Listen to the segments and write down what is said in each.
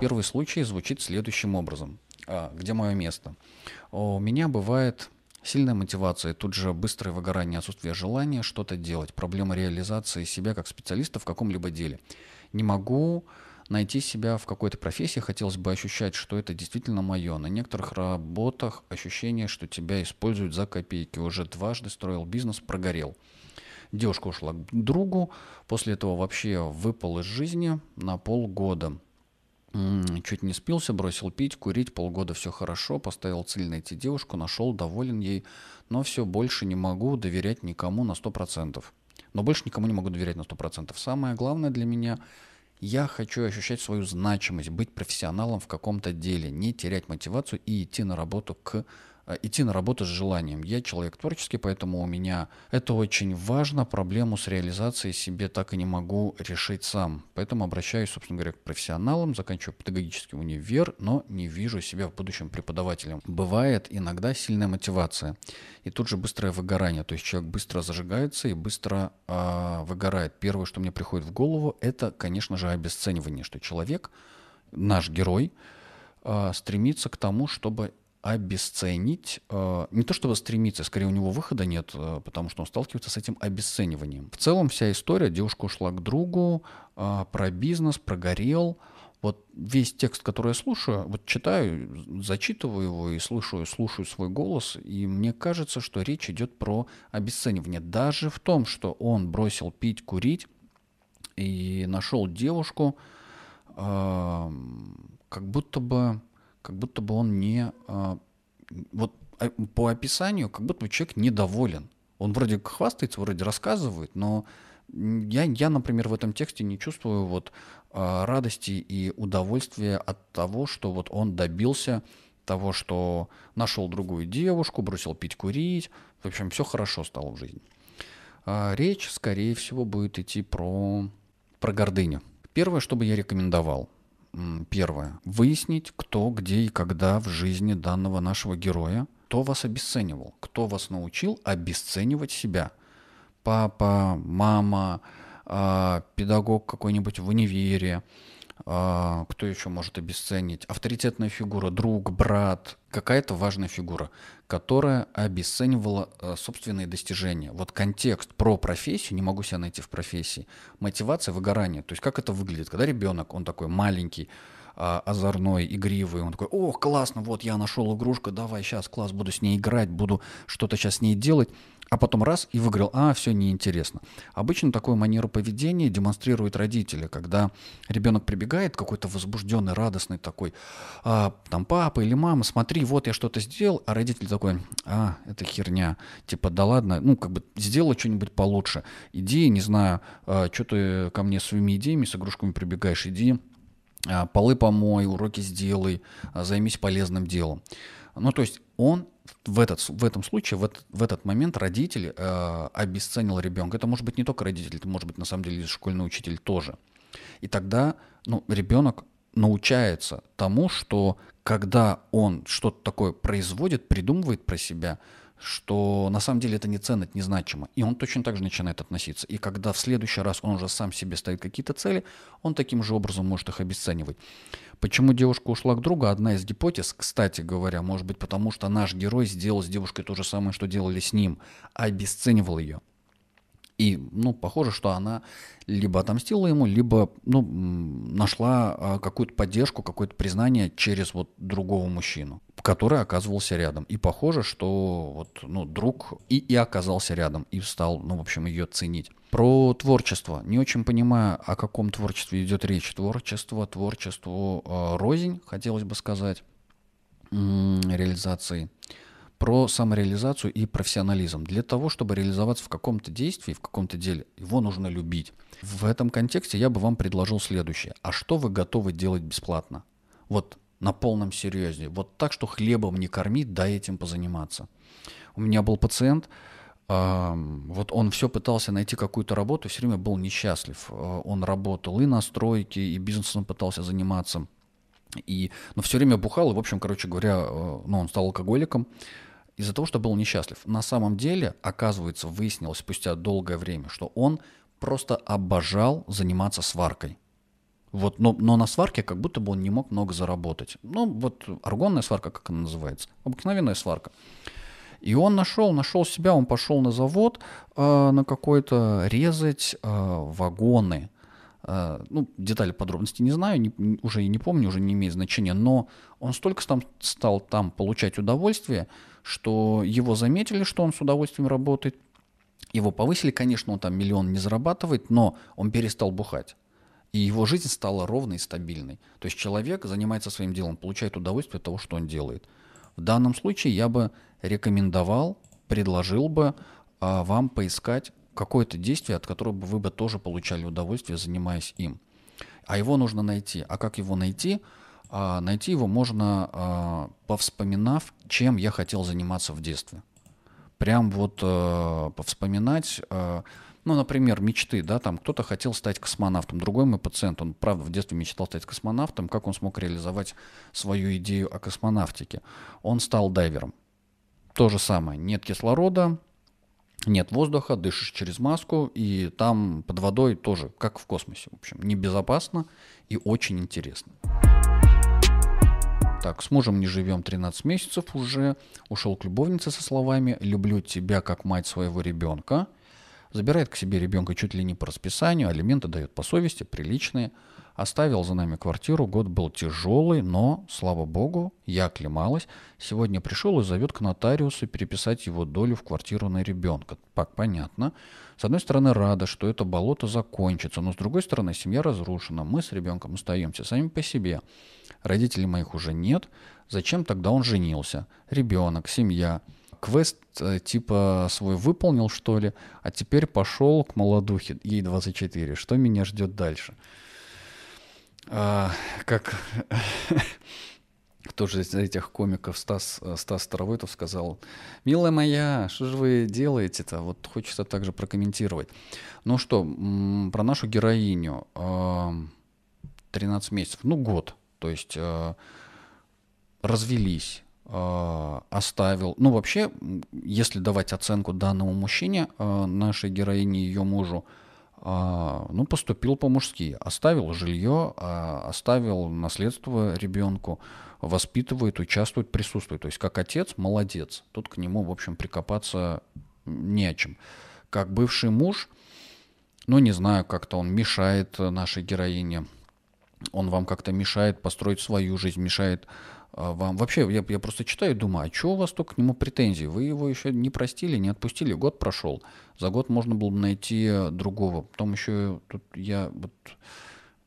Первый случай звучит следующим образом. А, где мое место? У меня бывает сильная мотивация, тут же быстрое выгорание, отсутствие желания что-то делать, проблема реализации себя как специалиста в каком-либо деле. Не могу найти себя в какой-то профессии, хотелось бы ощущать, что это действительно мое. На некоторых работах ощущение, что тебя используют за копейки. Уже дважды строил бизнес, прогорел. Девушка ушла к другу, после этого вообще выпал из жизни на полгода. Чуть не спился, бросил пить, курить, полгода все хорошо, поставил цель найти девушку, нашел, доволен ей, но все больше не могу доверять никому на 100%. Но больше никому не могу доверять на 100%. Самое главное для меня – я хочу ощущать свою значимость, быть профессионалом в каком-то деле, не терять мотивацию и идти на работу к идти на работу с желанием. Я человек творческий, поэтому у меня это очень важно. Проблему с реализацией себе так и не могу решить сам. Поэтому обращаюсь, собственно говоря, к профессионалам, заканчиваю педагогический универ, но не вижу себя в будущем преподавателем. Бывает иногда сильная мотивация и тут же быстрое выгорание. То есть человек быстро зажигается и быстро э, выгорает. Первое, что мне приходит в голову, это, конечно же, обесценивание, что человек, наш герой, э, стремится к тому, чтобы обесценить, э, не то чтобы стремиться, скорее у него выхода нет, э, потому что он сталкивается с этим обесцениванием. В целом вся история, девушка ушла к другу, э, про бизнес, прогорел. Вот весь текст, который я слушаю, вот читаю, зачитываю его и слушаю, слушаю свой голос, и мне кажется, что речь идет про обесценивание. Даже в том, что он бросил пить, курить и нашел девушку, как будто бы как будто бы он не... А, вот а, по описанию, как будто бы человек недоволен. Он вроде хвастается, вроде рассказывает, но я, я, например, в этом тексте не чувствую вот а, радости и удовольствия от того, что вот он добился того, что нашел другую девушку, бросил пить, курить. В общем, все хорошо стало в жизни. Речь, скорее всего, будет идти про, про гордыню. Первое, что бы я рекомендовал, Первое. Выяснить, кто, где и когда в жизни данного нашего героя, кто вас обесценивал, кто вас научил обесценивать себя. Папа, мама, а, педагог какой-нибудь в универе, кто еще может обесценить? Авторитетная фигура, друг, брат, какая-то важная фигура, которая обесценивала э, собственные достижения. Вот контекст про профессию, не могу себя найти в профессии, мотивация, выгорание. То есть как это выглядит, когда ребенок, он такой маленький, а, озорной, игривый. Он такой, ох, классно, вот я нашел игрушку, давай сейчас класс, буду с ней играть, буду что-то сейчас с ней делать. А потом раз и выиграл, а, все неинтересно. Обычно такую манеру поведения демонстрируют родители, когда ребенок прибегает, какой-то возбужденный, радостный такой, а, там, папа или мама, смотри, вот я что-то сделал, а родитель такой, а, это херня, типа, да ладно, ну, как бы сделай что-нибудь получше, иди, не знаю, а, что ты ко мне своими идеями, с игрушками прибегаешь, иди, полы помой, уроки сделай, а, займись полезным делом. Ну, то есть он в, этот, в этом случае, в этот, в этот момент родитель э, обесценил ребенка. Это может быть не только родитель, это может быть на самом деле школьный учитель тоже. И тогда ну, ребенок научается тому, что когда он что-то такое производит, придумывает про себя, что на самом деле это не ценно, это незначимо. И он точно так же начинает относиться. И когда в следующий раз он уже сам себе ставит какие-то цели, он таким же образом может их обесценивать. Почему девушка ушла к другу? Одна из гипотез, кстати говоря, может быть потому, что наш герой сделал с девушкой то же самое, что делали с ним, обесценивал ее. И, ну, похоже, что она либо отомстила ему, либо, ну, нашла а, какую-то поддержку, какое-то признание через вот другого мужчину, который оказывался рядом. И похоже, что вот, ну, друг и, и оказался рядом, и стал, ну, в общем, ее ценить. Про творчество. Не очень понимаю, о каком творчестве идет речь. Творчество, творчеству э, рознь, хотелось бы сказать, реализации про самореализацию и профессионализм. Для того, чтобы реализоваться в каком-то действии, в каком-то деле, его нужно любить. В этом контексте я бы вам предложил следующее. А что вы готовы делать бесплатно? Вот на полном серьезе. Вот так, что хлебом не кормить, дай этим позаниматься. У меня был пациент, вот он все пытался найти какую-то работу, все время был несчастлив. А, он работал и на стройке, и бизнесом пытался заниматься. И, но все время бухал, и, в общем, короче говоря, э, ну, он стал алкоголиком из-за того, что был несчастлив. На самом деле, оказывается, выяснилось спустя долгое время, что он просто обожал заниматься сваркой. Вот, но, но на сварке как будто бы он не мог много заработать. Ну, вот аргонная сварка, как она называется, обыкновенная сварка. И он нашел, нашел себя, он пошел на завод э, на какой-то резать э, вагоны. Э, ну, детали подробности не знаю, не, уже и не помню, уже не имеет значения, но он столько там стал там получать удовольствие, что его заметили, что он с удовольствием работает. Его повысили, конечно, он там миллион не зарабатывает, но он перестал бухать. И его жизнь стала ровной и стабильной. То есть человек занимается своим делом, получает удовольствие от того, что он делает. В данном случае я бы рекомендовал, предложил бы а, вам поискать какое-то действие, от которого бы вы бы тоже получали удовольствие, занимаясь им. А его нужно найти. А как его найти? А, найти его можно, а, повспоминав, чем я хотел заниматься в детстве. Прям вот а, повспоминать, а, ну, например, мечты, да, там кто-то хотел стать космонавтом, другой мой пациент, он, правда, в детстве мечтал стать космонавтом, как он смог реализовать свою идею о космонавтике? Он стал дайвером. То же самое, нет кислорода, нет воздуха, дышишь через маску, и там под водой тоже, как в космосе, в общем, небезопасно и очень интересно. Так, с мужем не живем 13 месяцев уже, ушел к любовнице со словами «люблю тебя как мать своего ребенка», забирает к себе ребенка чуть ли не по расписанию, алименты дает по совести, приличные – Оставил за нами квартиру, год был тяжелый, но, слава богу, я оклемалась. Сегодня пришел и зовет к нотариусу переписать его долю в квартиру на ребенка. Так, понятно. С одной стороны, рада, что это болото закончится, но с другой стороны, семья разрушена. Мы с ребенком остаемся сами по себе. Родителей моих уже нет. Зачем тогда он женился? Ребенок, семья. Квест э, типа свой выполнил, что ли, а теперь пошел к молодухе, ей 24. Что меня ждет дальше? а, как тоже из этих комиков Стас, Стас Старовойтов сказал, «Милая моя, что же вы делаете-то?» Вот хочется также прокомментировать. Ну что, про нашу героиню. 13 месяцев, ну год. То есть а, развелись, а, оставил. Ну вообще, если давать оценку данному мужчине, а, нашей героине, ее мужу, а, ну, поступил по-мужски. Оставил жилье, оставил наследство ребенку, воспитывает, участвует, присутствует. То есть как отец молодец. Тут к нему, в общем, прикопаться не о чем. Как бывший муж, ну, не знаю, как-то он мешает нашей героине. Он вам как-то мешает построить свою жизнь, мешает а, вам вообще, я, я просто читаю и думаю, а что у вас только к нему претензий? Вы его еще не простили, не отпустили, год прошел. За год можно было бы найти другого. Потом еще тут я вот...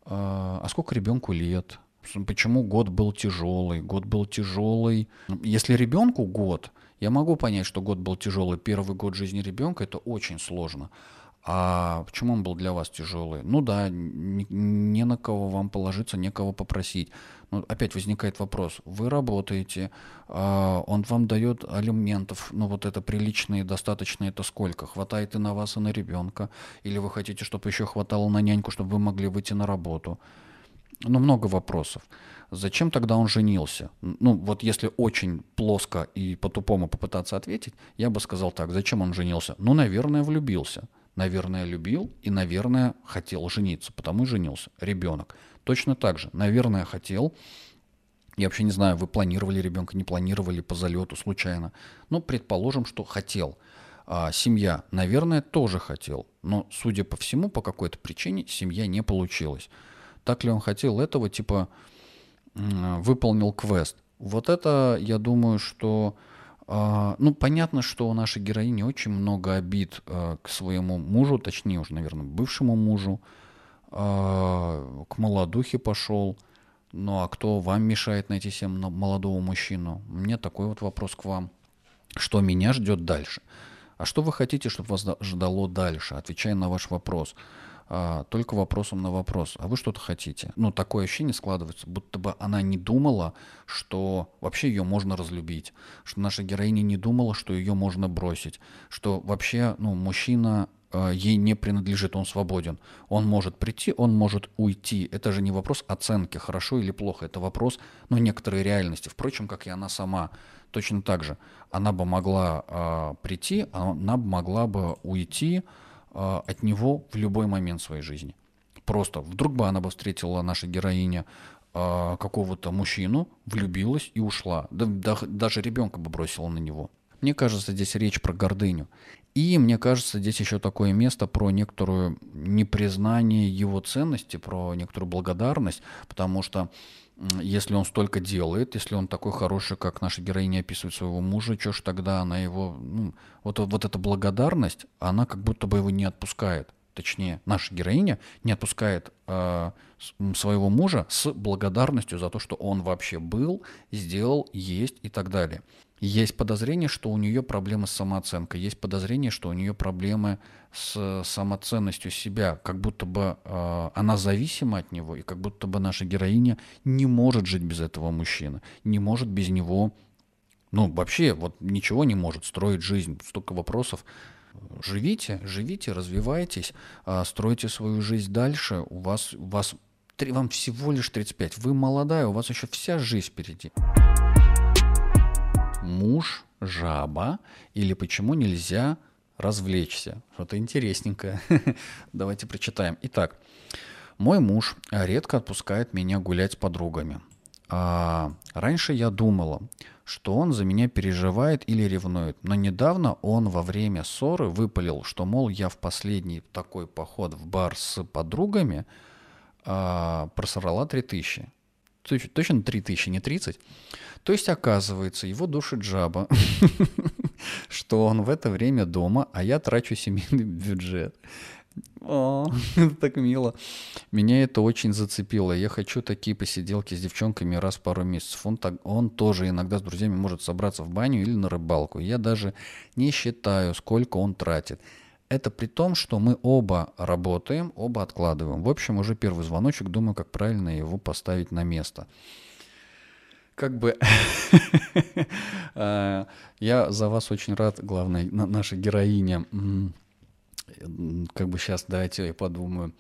А, а сколько ребенку лет? Почему год был тяжелый? Год был тяжелый. Если ребенку год, я могу понять, что год был тяжелый. Первый год жизни ребенка это очень сложно. А почему он был для вас тяжелый? Ну да, не, на кого вам положиться, некого попросить. Но опять возникает вопрос. Вы работаете, а он вам дает алиментов, ну вот это приличные, достаточно, это сколько? Хватает и на вас, и на ребенка? Или вы хотите, чтобы еще хватало на няньку, чтобы вы могли выйти на работу? Ну, много вопросов. Зачем тогда он женился? Ну, вот если очень плоско и по-тупому попытаться ответить, я бы сказал так, зачем он женился? Ну, наверное, влюбился наверное, любил и, наверное, хотел жениться, потому и женился. Ребенок. Точно так же, наверное, хотел. Я вообще не знаю, вы планировали ребенка, не планировали по залету случайно. Но предположим, что хотел. А семья, наверное, тоже хотел. Но, судя по всему, по какой-то причине семья не получилась. Так ли он хотел этого, типа, выполнил квест. Вот это, я думаю, что ну, понятно, что у нашей героини очень много обид а, к своему мужу, точнее уже, наверное, бывшему мужу, а, к молодухе пошел. Ну, а кто вам мешает найти себе молодого мужчину? Мне такой вот вопрос к вам. Что меня ждет дальше? А что вы хотите, чтобы вас ждало дальше? Отвечая на ваш вопрос а, только вопросом на вопрос. А вы что-то хотите? Ну, такое ощущение складывается, будто бы она не думала, что вообще ее можно разлюбить, что наша героиня не думала, что ее можно бросить, что вообще, ну, мужчина а, ей не принадлежит, он свободен. Он может прийти, он может уйти. Это же не вопрос оценки, хорошо или плохо. Это вопрос, ну, некоторой реальности. Впрочем, как и она сама. Точно так же. Она бы могла э, прийти, она бы могла бы уйти, от него в любой момент своей жизни. Просто вдруг бы она бы встретила наша героиня э, какого-то мужчину, влюбилась и ушла. Да, да, даже ребенка бы бросила на него. Мне кажется, здесь речь про гордыню. И мне кажется, здесь еще такое место про некоторую непризнание его ценности, про некоторую благодарность, потому что если он столько делает, если он такой хороший, как наша героиня описывает своего мужа, что ж тогда она его, ну, вот, вот эта благодарность, она как будто бы его не отпускает. Точнее, наша героиня не отпускает э, своего мужа с благодарностью за то, что он вообще был, сделал, есть и так далее. Есть подозрение, что у нее проблемы с самооценкой, есть подозрение, что у нее проблемы с самоценностью себя, как будто бы э, она зависима от него, и как будто бы наша героиня не может жить без этого мужчины, не может без него, ну вообще вот ничего не может строить жизнь, столько вопросов. Живите, живите, развивайтесь, э, стройте свою жизнь дальше, у вас, у вас, вам всего лишь 35, вы молодая, у вас еще вся жизнь впереди муж жаба или почему нельзя развлечься. Что-то интересненькое. Давайте прочитаем. Итак, мой муж редко отпускает меня гулять с подругами. А раньше я думала, что он за меня переживает или ревнует, но недавно он во время ссоры выпалил, что, мол, я в последний такой поход в бар с подругами а, просрала 3000 точно 3000, не 30. То есть, оказывается, его душит жаба, что он в это время дома, а я трачу семейный бюджет. О, так мило. Меня это очень зацепило. Я хочу такие посиделки с девчонками раз в пару месяцев. Он, так, он тоже иногда с друзьями может собраться в баню или на рыбалку. Я даже не считаю, сколько он тратит. Это при том, что мы оба работаем, оба откладываем. В общем, уже первый звоночек, думаю, как правильно его поставить на место. Как бы а, я за вас очень рад, главное, наша героиня. Как бы сейчас давайте я подумаю,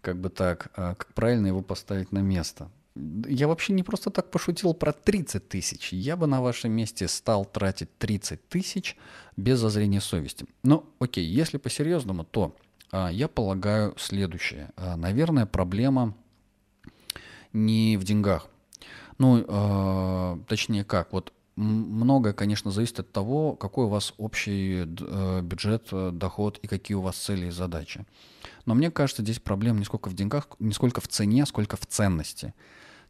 как бы так, а, как правильно его поставить на место. Я вообще не просто так пошутил про 30 тысяч. Я бы на вашем месте стал тратить 30 тысяч без зазрения совести. Но окей, если по-серьезному, то а, я полагаю следующее. А, наверное, проблема не в деньгах. Ну, э, точнее как, вот многое, конечно, зависит от того, какой у вас общий э, бюджет, э, доход и какие у вас цели и задачи. Но мне кажется, здесь проблема не сколько в деньгах, не сколько в цене, сколько в ценности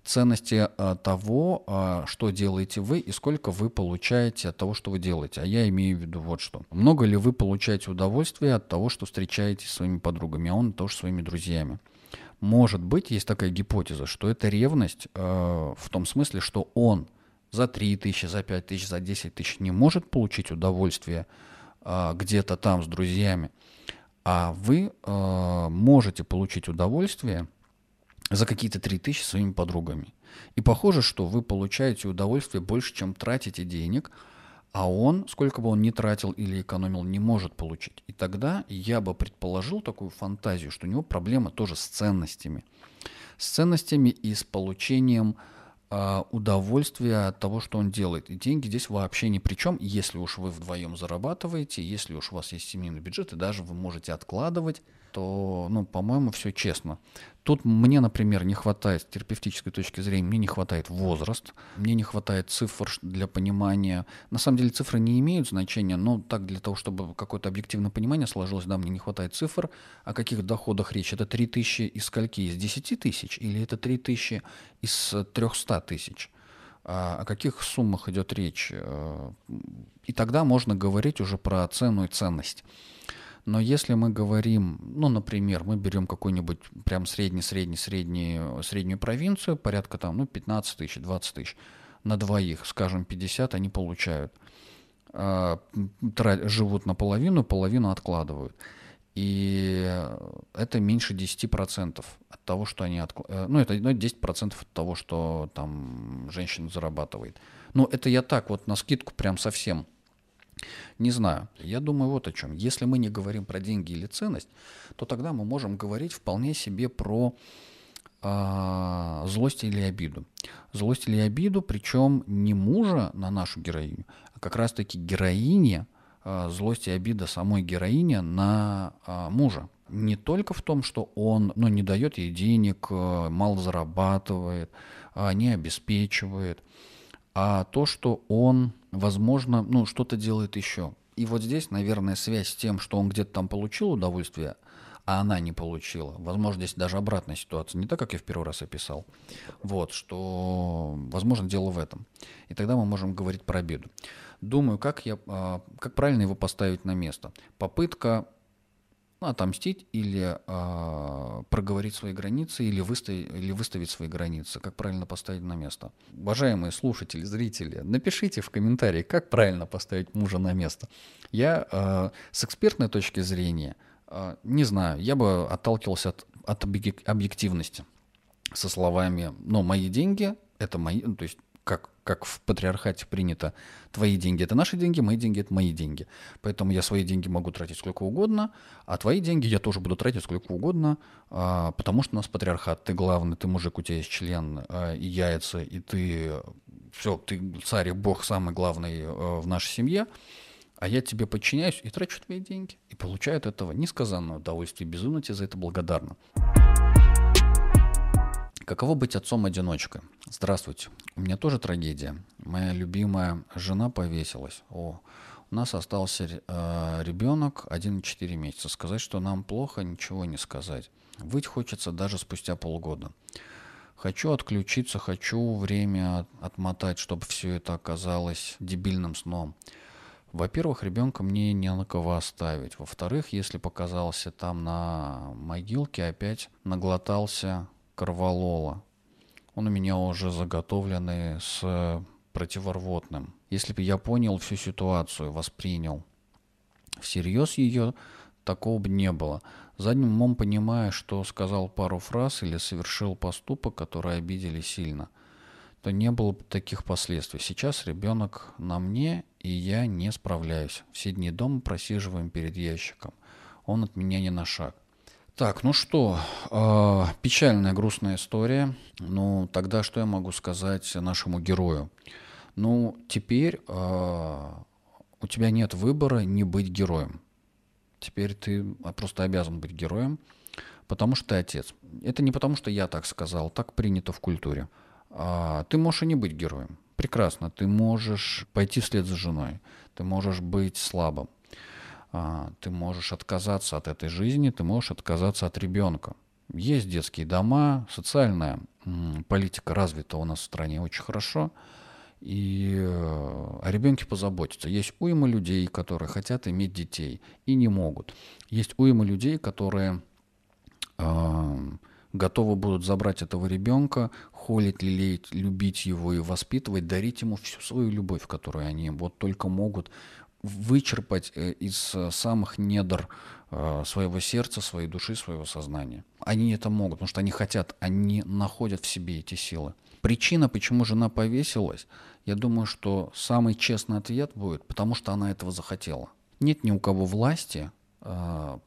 ценности а, того, а, что делаете вы и сколько вы получаете от того, что вы делаете. А я имею в виду вот что. Много ли вы получаете удовольствие от того, что встречаетесь со своими подругами, а он тоже своими друзьями? Может быть, есть такая гипотеза, что это ревность э, в том смысле, что он за 3 тысячи, за 5 тысяч, за 10 тысяч не может получить удовольствие э, где-то там с друзьями, а вы э, можете получить удовольствие за какие-то 3000 своими подругами. И похоже, что вы получаете удовольствие больше, чем тратите денег, а он, сколько бы он ни тратил или экономил, не может получить. И тогда я бы предположил такую фантазию, что у него проблема тоже с ценностями. С ценностями и с получением э, удовольствия от того, что он делает. И деньги здесь вообще ни при чем, если уж вы вдвоем зарабатываете, если уж у вас есть семейный бюджет, и даже вы можете откладывать то, ну, по-моему, все честно. Тут мне, например, не хватает с терапевтической точки зрения, мне не хватает возраст, мне не хватает цифр для понимания. На самом деле цифры не имеют значения, но так для того, чтобы какое-то объективное понимание сложилось, да, мне не хватает цифр. О каких доходах речь? Это 3 тысячи из скольки? Из 10 тысяч? Или это 3 тысячи из 300 тысяч? А о каких суммах идет речь? Э, и тогда можно говорить уже про цену и ценность. Но если мы говорим, ну, например, мы берем какую-нибудь прям средний-средний-средний, среднюю провинцию, порядка там, ну, 15 тысяч, 20 тысяч, на двоих, скажем, 50 они получают. А, живут наполовину, половину откладывают. И это меньше 10% от того, что они откладывают. Э, ну, это ну, 10% от того, что там женщина зарабатывает. Ну, это я так вот на скидку прям совсем не знаю. Я думаю вот о чем. Если мы не говорим про деньги или ценность, то тогда мы можем говорить вполне себе про э, злость или обиду. Злость или обиду, причем не мужа на нашу героиню, а как раз-таки героине, э, злость и обида самой героини на э, мужа. не только в том, что он ну, не дает ей денег, э, мало зарабатывает, а не обеспечивает, а то, что он, возможно, ну, что-то делает еще. И вот здесь, наверное, связь с тем, что он где-то там получил удовольствие, а она не получила. Возможно, здесь даже обратная ситуация, не так, как я в первый раз описал. Вот, что, возможно, дело в этом. И тогда мы можем говорить про обиду. Думаю, как, я, а, как правильно его поставить на место. Попытка ну, отомстить или э, проговорить свои границы, или выставить, или выставить свои границы, как правильно поставить на место. Уважаемые слушатели, зрители, напишите в комментарии, как правильно поставить мужа на место. Я э, с экспертной точки зрения э, не знаю, я бы отталкивался от, от объективности со словами, ну, мои деньги, это мои, ну, то есть как, как в патриархате принято, твои деньги – это наши деньги, мои деньги – это мои деньги. Поэтому я свои деньги могу тратить сколько угодно, а твои деньги я тоже буду тратить сколько угодно, а, потому что у нас патриархат. Ты главный, ты мужик, у тебя есть член а, и яйца, и ты все, ты царь и бог самый главный а, в нашей семье, а я тебе подчиняюсь и трачу твои деньги. И получаю от этого несказанное удовольствие, безумно тебе за это благодарна. Каково быть отцом-одиночкой? Здравствуйте. У меня тоже трагедия. Моя любимая жена повесилась. О, у нас остался э, ребенок 1,4 месяца. Сказать, что нам плохо, ничего не сказать. Выть хочется даже спустя полгода. Хочу отключиться, хочу время отмотать, чтобы все это оказалось дебильным сном. Во-первых, ребенка мне не на кого оставить. Во-вторых, если показался там на могилке, опять наглотался корвалола. Он у меня уже заготовленный с противорвотным. Если бы я понял всю ситуацию, воспринял всерьез ее, такого бы не было. Задним умом понимая, что сказал пару фраз или совершил поступок, которые обидели сильно, то не было бы таких последствий. Сейчас ребенок на мне, и я не справляюсь. Все дни дома просиживаем перед ящиком. Он от меня не на шаг. Так, ну что, э, печальная, грустная история. Ну, тогда что я могу сказать нашему герою? Ну, теперь э, у тебя нет выбора не быть героем. Теперь ты просто обязан быть героем, потому что ты отец. Это не потому, что я так сказал, так принято в культуре. А, ты можешь и не быть героем. Прекрасно. Ты можешь пойти вслед за женой. Ты можешь быть слабым. А, ты можешь отказаться от этой жизни, ты можешь отказаться от ребенка. Есть детские дома, социальная политика развита у нас в стране очень хорошо, и э, о ребенке позаботиться. Есть уйма людей, которые хотят иметь детей и не могут. Есть уйма людей, которые э, готовы будут забрать этого ребенка, холить, лелеять, любить его и воспитывать, дарить ему всю свою любовь, которую они вот только могут вычерпать э, из э, самых недр э, своего сердца, своей души, своего сознания. Они это могут, потому что они хотят, они находят в себе эти силы. Причина, почему жена повесилась, я думаю, что самый честный ответ будет, потому что она этого захотела. Нет ни у кого власти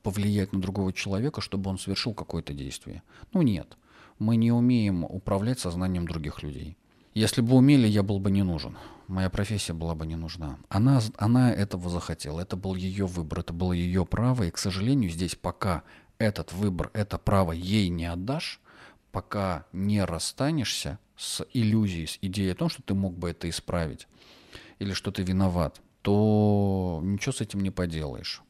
повлиять на другого человека, чтобы он совершил какое-то действие. Ну нет, мы не умеем управлять сознанием других людей. Если бы умели, я был бы не нужен. Моя профессия была бы не нужна. Она, она этого захотела. Это был ее выбор, это было ее право. И, к сожалению, здесь пока этот выбор, это право ей не отдашь, пока не расстанешься с иллюзией, с идеей о том, что ты мог бы это исправить, или что ты виноват, то ничего с этим не поделаешь.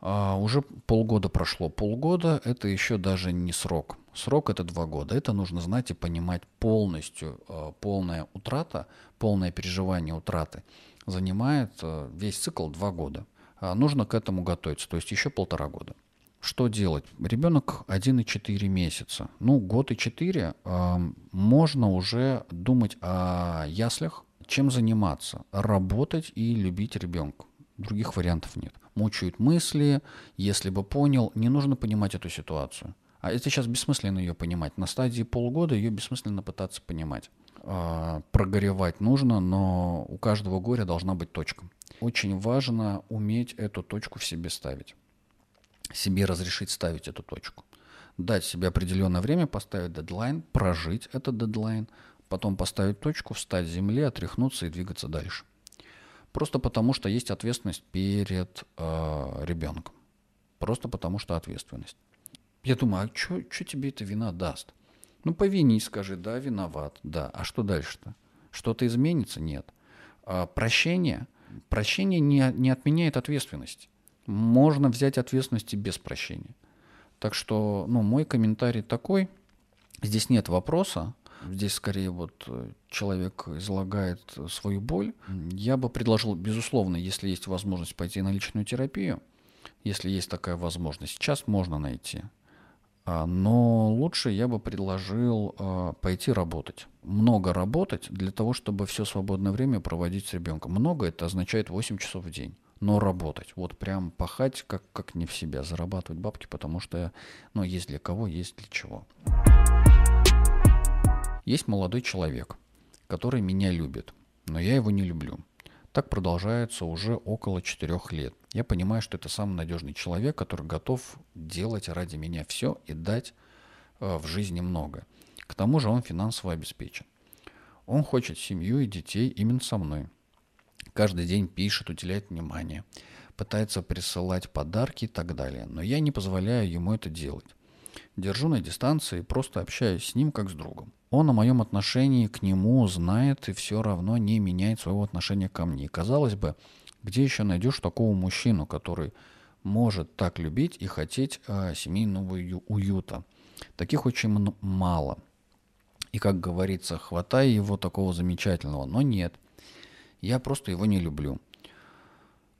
А уже полгода прошло. Полгода – это еще даже не срок. Срок это два года. Это нужно знать и понимать полностью. Э, полная утрата, полное переживание утраты занимает э, весь цикл два года. А нужно к этому готовиться, то есть еще полтора года. Что делать? Ребенок 1,4 месяца. Ну, год и 4 э, можно уже думать о яслях, чем заниматься. Работать и любить ребенка. Других вариантов нет. Мучают мысли, если бы понял, не нужно понимать эту ситуацию. А это сейчас бессмысленно ее понимать. На стадии полгода ее бессмысленно пытаться понимать. А, прогоревать нужно, но у каждого горя должна быть точка. Очень важно уметь эту точку в себе ставить. Себе разрешить ставить эту точку. Дать себе определенное время, поставить дедлайн, прожить этот дедлайн, потом поставить точку, встать с земли, отряхнуться и двигаться дальше. Просто потому, что есть ответственность перед э, ребенком. Просто потому что ответственность. Я думаю, а что тебе эта вина даст? Ну, повини, скажи, да, виноват, да. А что дальше-то? Что-то изменится? Нет. А прощение? Прощение не, не отменяет ответственность. Можно взять ответственность и без прощения. Так что, ну, мой комментарий такой. Здесь нет вопроса. Здесь скорее вот э, человек излагает свою боль. Я бы предложил, безусловно, если есть возможность пойти на личную терапию, если есть такая возможность, сейчас можно найти. А, но лучше я бы предложил а, пойти работать. Много работать для того, чтобы все свободное время проводить с ребенком. Много это означает 8 часов в день. Но работать, вот прям пахать как, как не в себя, зарабатывать бабки, потому что ну, есть для кого, есть для чего. Есть молодой человек, который меня любит, но я его не люблю. Так продолжается уже около четырех лет. Я понимаю, что это самый надежный человек, который готов делать ради меня все и дать э, в жизни много. К тому же он финансово обеспечен. Он хочет семью и детей именно со мной. Каждый день пишет, уделяет внимание, пытается присылать подарки и так далее. Но я не позволяю ему это делать. Держу на дистанции и просто общаюсь с ним как с другом. Он о моем отношении к нему знает и все равно не меняет своего отношения ко мне. казалось бы, где еще найдешь такого мужчину, который может так любить и хотеть э, семейного уюта? Таких очень мало. И, как говорится, хватай его такого замечательного. Но нет, я просто его не люблю.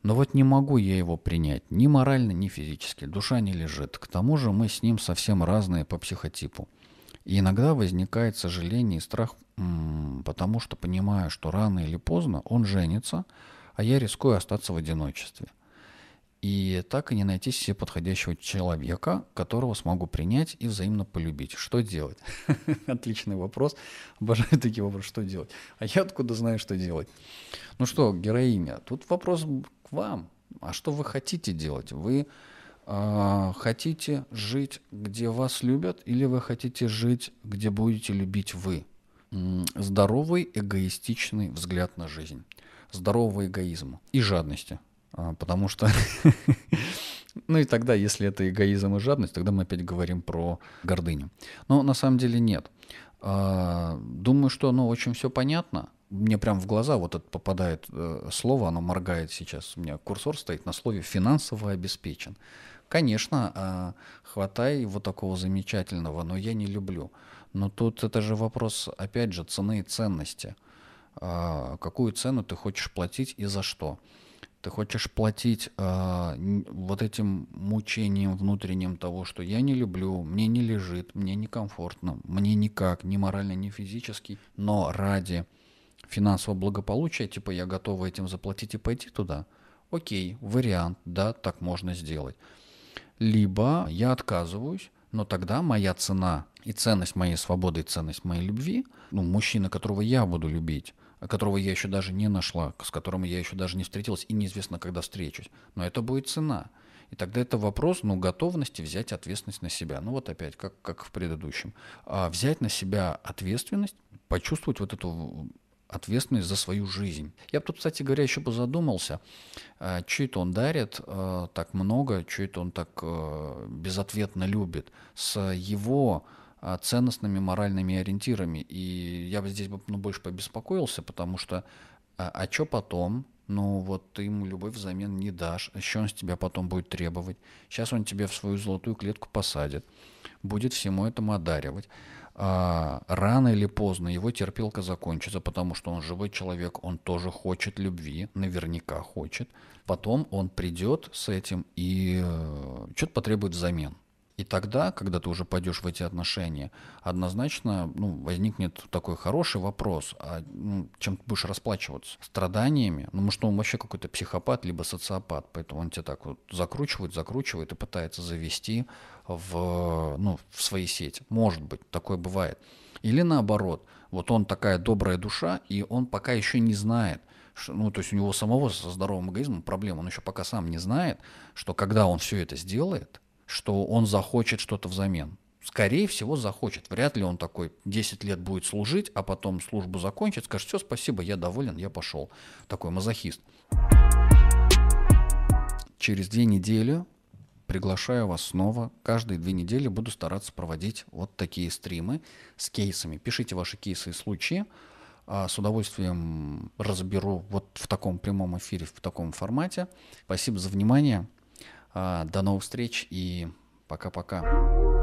Но вот не могу я его принять ни морально, ни физически. Душа не лежит. К тому же мы с ним совсем разные по психотипу. И иногда возникает сожаление и страх, потому что понимаю, что рано или поздно он женится, а я рискую остаться в одиночестве. И так и не найти себе подходящего человека, которого смогу принять и взаимно полюбить. Что делать? Отличный вопрос. Обожаю такие вопросы. Что делать? А я откуда знаю, что делать? Ну что, героиня, тут вопрос к вам. А что вы хотите делать? Вы хотите жить, где вас любят, или вы хотите жить, где будете любить вы? Здоровый, эгоистичный взгляд на жизнь. Здорового эгоизма и жадности. А, потому что... Ну и тогда, если это эгоизм и жадность, тогда мы опять говорим про гордыню. Но на самом деле нет. А, думаю, что ну, очень все понятно мне прям в глаза вот это попадает э, слово, оно моргает сейчас. У меня курсор стоит на слове финансово обеспечен. Конечно, э, хватай вот такого замечательного, но я не люблю. Но тут это же вопрос, опять же, цены и ценности. Э, какую цену ты хочешь платить и за что? Ты хочешь платить э, вот этим мучением внутренним того, что я не люблю, мне не лежит, мне некомфортно, мне никак, ни морально, ни физически, но ради финансового благополучия, типа я готова этим заплатить и пойти туда, окей, вариант, да, так можно сделать. Либо я отказываюсь, но тогда моя цена и ценность моей свободы, и ценность моей любви, ну, мужчина, которого я буду любить, которого я еще даже не нашла, с которым я еще даже не встретилась и неизвестно, когда встречусь, но это будет цена. И тогда это вопрос ну, готовности взять ответственность на себя. Ну вот опять, как, как в предыдущем. А взять на себя ответственность, почувствовать вот эту ответственность за свою жизнь. Я бы тут, кстати говоря, еще бы задумался, э, что это он дарит э, так много, что это он так э, безответно любит, с его ценностными моральными ориентирами. И я бы здесь бы ну, больше побеспокоился, потому что а, а что потом? Ну вот ты ему любовь взамен не дашь, еще он с тебя потом будет требовать. Сейчас он тебя в свою золотую клетку посадит, будет всему этому одаривать а, рано или поздно его терпелка закончится, потому что он живой человек, он тоже хочет любви, наверняка хочет. Потом он придет с этим и э, что-то потребует взамен. И тогда, когда ты уже пойдешь в эти отношения, однозначно ну, возникнет такой хороший вопрос, а ну, чем ты будешь расплачиваться? Страданиями? Ну, может, он вообще какой-то психопат, либо социопат, поэтому он тебя так вот закручивает, закручивает и пытается завести в, ну, в свои сети. Может быть, такое бывает. Или наоборот, вот он такая добрая душа, и он пока еще не знает, что, ну, то есть у него самого со здоровым эгоизмом проблема, он еще пока сам не знает, что когда он все это сделает, что он захочет что-то взамен. Скорее всего, захочет. Вряд ли он такой 10 лет будет служить, а потом службу закончит, скажет, все, спасибо, я доволен, я пошел. Такой мазохист. Через две недели приглашаю вас снова. Каждые две недели буду стараться проводить вот такие стримы с кейсами. Пишите ваши кейсы и случаи. А, с удовольствием разберу вот в таком прямом эфире, в таком формате. Спасибо за внимание. А, до новых встреч и пока-пока.